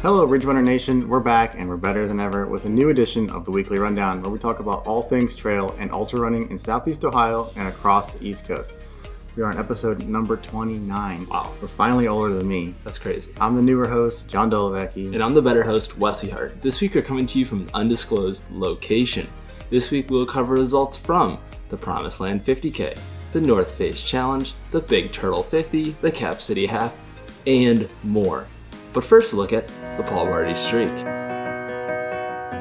Hello, Ridgerunner Nation. We're back and we're better than ever with a new edition of the Weekly Rundown where we talk about all things trail and ultra running in Southeast Ohio and across the East Coast. We are on episode number 29. Wow. We're finally older than me. That's crazy. I'm the newer host, John Dolovecki. And I'm the better host, Wesley Hart. This week we're coming to you from an undisclosed location. This week we'll cover results from the Promised Land 50K, the North Face Challenge, the Big Turtle 50, the Cap City Half, and more. But first, look at the Paul Barty streak.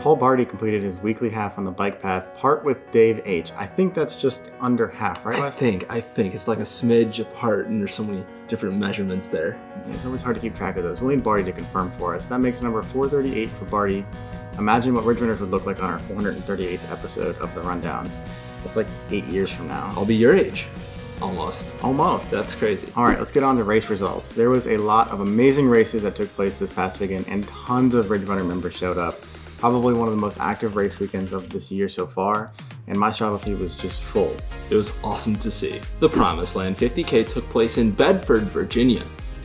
Paul Barty completed his weekly half on the bike path, part with Dave H. I think that's just under half, right, I think, I think it's like a smidge apart, and there's so many different measurements there. Yeah, It's always hard to keep track of those. We'll need Barty to confirm for us. That makes number 438 for Barty. Imagine what Ridge Runners would look like on our 438th episode of the Rundown. That's like eight years from now. I'll be your age, almost. Almost. That's crazy. All right, let's get on to race results. There was a lot of amazing races that took place this past weekend, and tons of Ridge Runner members showed up. Probably one of the most active race weekends of this year so far, and my Strava feed was just full. It was awesome to see. The Promised Land 50K took place in Bedford, Virginia.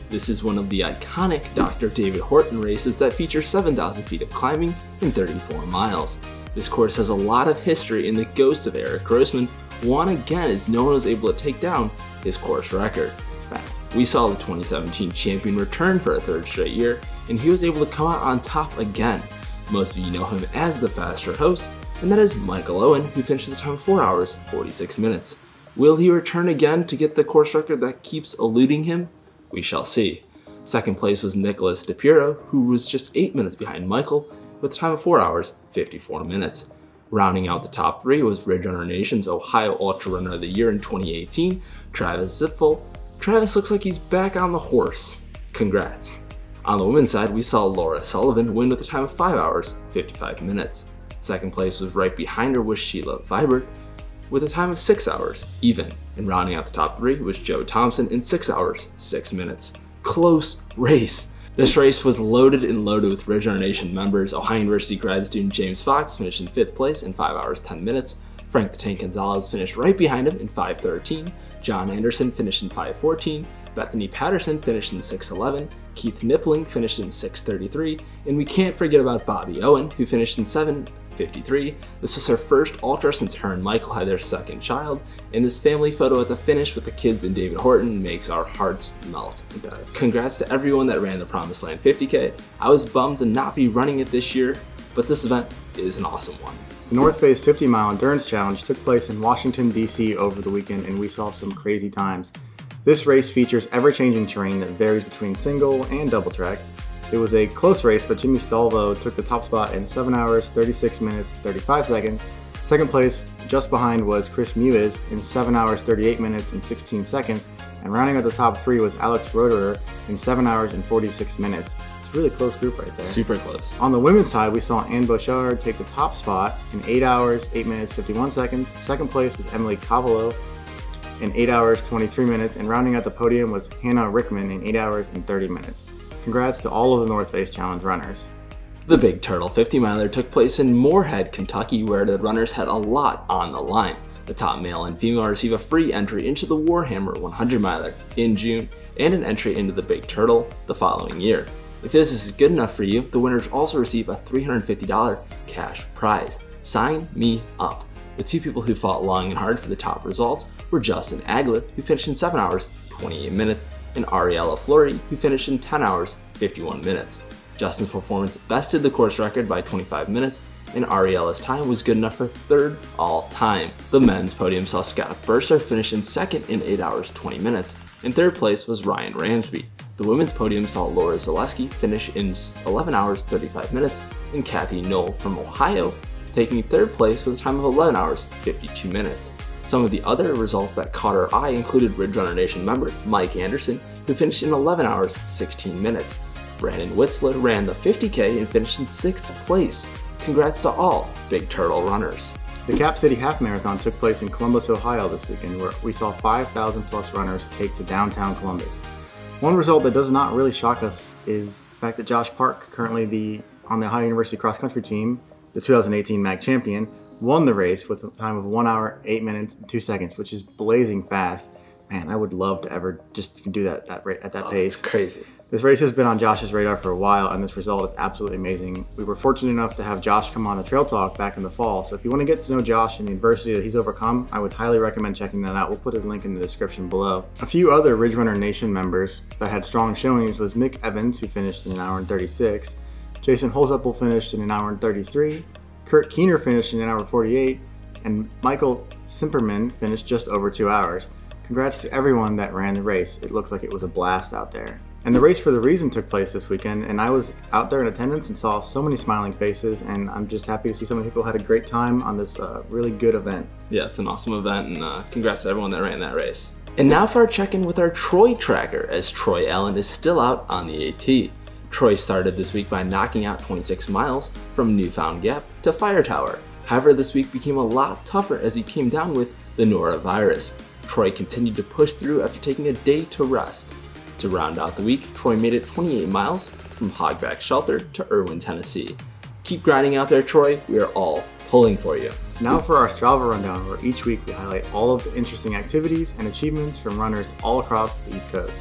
This is one of the iconic Dr. David Horton races that features 7,000 feet of climbing in 34 miles. This course has a lot of history, in the ghost of Eric Grossman won again as no one was able to take down his course record. It's fast. We saw the 2017 champion return for a third straight year, and he was able to come out on top again. Most of you know him as the faster host, and that is Michael Owen, who finished the time of 4 hours 46 minutes. Will he return again to get the course record that keeps eluding him? We shall see. Second place was Nicholas DePiro, who was just 8 minutes behind Michael, with a time of 4 hours 54 minutes. Rounding out the top three was Ridge Runner Nation's Ohio Ultra Runner of the Year in 2018, Travis Zipfel. Travis looks like he's back on the horse. Congrats. On the women's side, we saw Laura Sullivan win with a time of 5 hours, 55 minutes. Second place was right behind her was Sheila Vibert with a time of 6 hours, even. And rounding out the top three was Joe Thompson in 6 hours, 6 minutes. Close race. This race was loaded and loaded with Runner Nation members. Ohio University grad student James Fox finished in 5th place in 5 hours 10 minutes. Frank the Tank Gonzalez finished right behind him in 5.13. John Anderson finished in 5.14. Bethany Patterson finished in 6.11. Keith Nippling finished in 6.33. And we can't forget about Bobby Owen, who finished in 7.53. This was her first ultra since her and Michael had their second child. And this family photo at the finish with the kids and David Horton makes our hearts melt. It does. Congrats to everyone that ran the Promised Land 50K. I was bummed to not be running it this year, but this event is an awesome one. The North Face 50 Mile Endurance Challenge took place in Washington, D.C. over the weekend, and we saw some crazy times. This race features ever changing terrain that varies between single and double track. It was a close race, but Jimmy Stalvo took the top spot in 7 hours, 36 minutes, 35 seconds. Second place, just behind, was Chris Muiz in 7 hours, 38 minutes, and 16 seconds. And rounding out the top three was Alex Roderer in 7 hours and 46 minutes. It's a really close group right there. Super close. On the women's side, we saw Anne Bouchard take the top spot in 8 hours, 8 minutes, 51 seconds. Second place was Emily Cavallo in 8 hours, 23 minutes. And rounding out the podium was Hannah Rickman in 8 hours and 30 minutes. Congrats to all of the North Face Challenge runners. The Big Turtle 50 miler took place in Morehead, Kentucky, where the runners had a lot on the line. The top male and female receive a free entry into the Warhammer 100 miler in June and an entry into the Big Turtle the following year. If this is good enough for you, the winners also receive a $350 cash prize. Sign me up. The two people who fought long and hard for the top results were Justin Aglett, who finished in 7 hours, 28 minutes, and Ariella Fleury, who finished in 10 hours, 51 minutes. Justin's performance bested the course record by 25 minutes, and Ariella's time was good enough for third all time. The men's podium saw Scott Burser finish in second in 8 hours 20 minutes. In third place was Ryan Ramsby. The women's podium saw Laura Zaleski finish in 11 hours 35 minutes, and Kathy Knoll from Ohio taking third place with a time of 11 hours 52 minutes. Some of the other results that caught our eye included Ridge Runner Nation member Mike Anderson, who finished in 11 hours 16 minutes. Brandon Witzler ran the 50K and finished in 6th place. Congrats to all Big Turtle runners. The Cap City Half Marathon took place in Columbus, Ohio this weekend, where we saw 5,000 plus runners take to downtown Columbus. One result that does not really shock us is the fact that Josh Park, currently the on the Ohio University cross country team, the 2018 MAC champion, won the race with a time of 1 hour, 8 minutes, and 2 seconds, which is blazing fast. Man, I would love to ever just do that that rate at that Oh, pace. it's crazy. This race has been on Josh's radar for a while, and this result is absolutely amazing. We were fortunate enough to have Josh come on a Trail Talk back in the fall, so if you want to get to know Josh and the adversity that he's overcome, I would highly recommend checking that out. We'll put a link in the description below. A few other Ridge Runner Nation members that had strong showings was Mick Evans, who finished in an hour and 36, Jason Holzapfel finished in an hour and 33, Kurt Keener finished in an hour 48, and Michael Simperman finished just over two hours. Congrats to everyone that ran the race. It looks like it was a blast out there. And the race for the reason took place this weekend, and I was out there in attendance and saw so many smiling faces, and I'm just happy to see so many people had a great time on this uh, really good event. Yeah, it's an awesome event, and uh, congrats to everyone that ran that race. And now for our check in with our Troy tracker, as Troy Allen is still out on the AT. Troy started this week by knocking out 26 miles from Newfound Gap to Fire Tower. However, this week became a lot tougher as he came down with the norovirus. Troy continued to push through after taking a day to rest. To round out the week, Troy made it 28 miles from Hogback Shelter to Erwin, Tennessee. Keep grinding out there, Troy. We are all pulling for you. Now for our Strava rundown, where each week we highlight all of the interesting activities and achievements from runners all across the East Coast.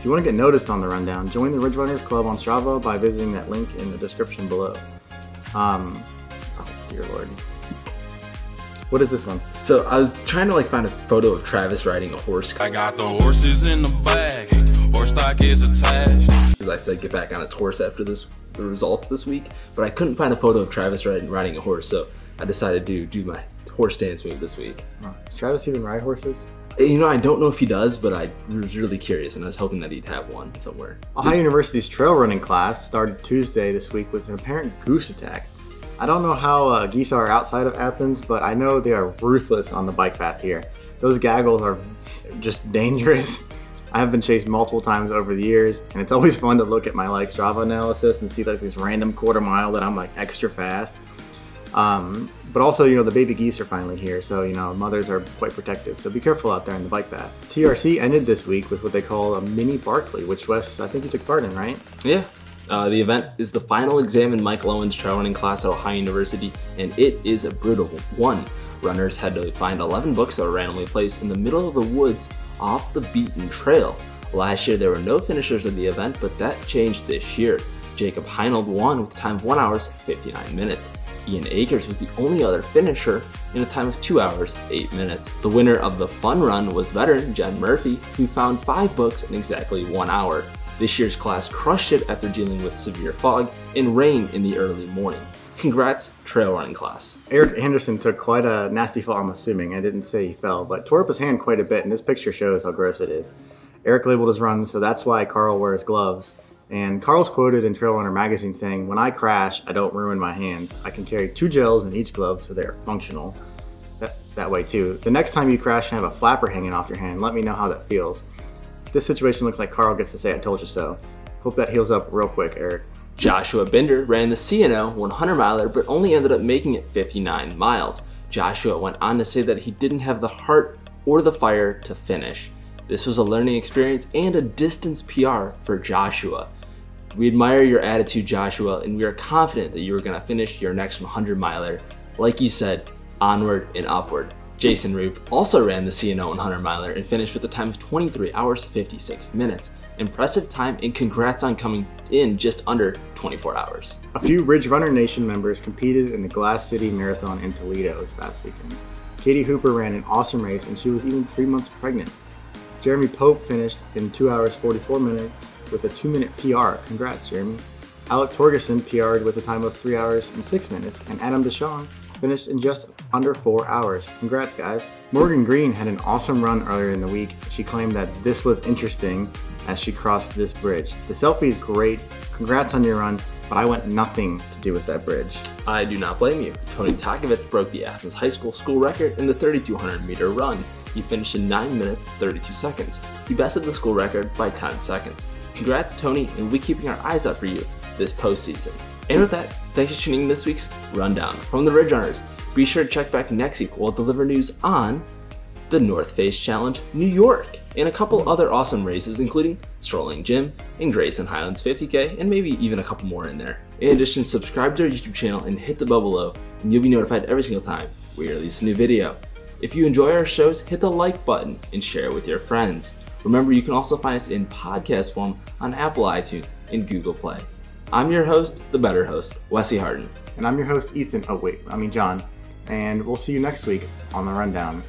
If you want to get noticed on the rundown, join the Ridge Runners Club on Strava by visiting that link in the description below. Um, oh dear lord. What is this one? So I was trying to like find a photo of Travis riding a horse I got the horses in the bag. Horse stock is attached. because I said get back on his horse after this the results this week, but I couldn't find a photo of Travis riding, riding a horse, so I decided to do my horse dance move this week. Oh, does Travis even ride horses? You know, I don't know if he does, but I was really curious, and I was hoping that he'd have one somewhere. Ohio University's trail running class started Tuesday this week with an apparent goose attacks. I don't know how uh, geese are outside of Athens, but I know they are ruthless on the bike path here. Those gaggles are just dangerous. I have been chased multiple times over the years, and it's always fun to look at my like Strava analysis and see like this random quarter mile that I'm like extra fast. Um, but also, you know, the baby geese are finally here, so you know, mothers are quite protective. So be careful out there in the bike path. TRC ended this week with what they call a mini Barkley, which Wes, I think you took part in, right? Yeah. Uh, the event is the final exam in Michael Owen's trail running class at Ohio University, and it is a brutal one. Runners had to find 11 books that were randomly placed in the middle of the woods off the beaten trail. Last year there were no finishers in the event, but that changed this year. Jacob Heinold won with a time of 1 hours 59 minutes. Ian Akers was the only other finisher in a time of 2 hours 8 minutes. The winner of the fun run was veteran Jen Murphy, who found 5 books in exactly 1 hour. This year's class crushed it after dealing with severe fog and rain in the early morning. Congrats, trail running class. Eric Anderson took quite a nasty fall, I'm assuming. I didn't say he fell, but tore up his hand quite a bit, and this picture shows how gross it is. Eric labeled his run, so that's why Carl wears gloves. And Carl's quoted in Trail Runner magazine saying, When I crash, I don't ruin my hands. I can carry two gels in each glove so they're functional. That, that way, too. The next time you crash and have a flapper hanging off your hand, let me know how that feels. This situation looks like Carl gets to say, I told you so. Hope that heals up real quick, Eric. Joshua Binder ran the C&O 100 miler but only ended up making it 59 miles. Joshua went on to say that he didn't have the heart or the fire to finish. This was a learning experience and a distance PR for Joshua. We admire your attitude, Joshua, and we are confident that you are going to finish your next 100 miler. Like you said, onward and upward. Jason Roop also ran the C&O 100 miler and finished with a time of 23 hours 56 minutes. Impressive time and congrats on coming in just under 24 hours. A few Ridge Runner Nation members competed in the Glass City Marathon in Toledo this past weekend. Katie Hooper ran an awesome race and she was even three months pregnant. Jeremy Pope finished in 2 hours 44 minutes with a 2 minute PR. Congrats, Jeremy. Alec Torgerson PR'd with a time of 3 hours and 6 minutes, and Adam Deshawn finished in just under 4 hours. Congrats, guys. Morgan Green had an awesome run earlier in the week. She claimed that this was interesting as she crossed this bridge. The selfie is great. Congrats on your run, but I want nothing to do with that bridge. I do not blame you. Tony Takovich broke the Athens High School school record in the 3200 meter run. He finished in 9 minutes 32 seconds. He bested the school record by 10 seconds. Congrats, Tony, and we keeping our eyes out for you this postseason. And with that, thanks for tuning in this week's Rundown from the Ridge Runners. Be sure to check back next week. We'll deliver news on the North Face Challenge New York, and a couple other awesome races, including Strolling Jim and Grayson Highlands 50K, and maybe even a couple more in there. In addition, subscribe to our YouTube channel and hit the bell below, and you'll be notified every single time we release a new video. If you enjoy our shows, hit the like button and share it with your friends. Remember, you can also find us in podcast form on Apple iTunes and Google Play. I'm your host, the better host, Wesley Harden. And I'm your host, Ethan. Oh, wait, I mean, John. And we'll see you next week on The Rundown.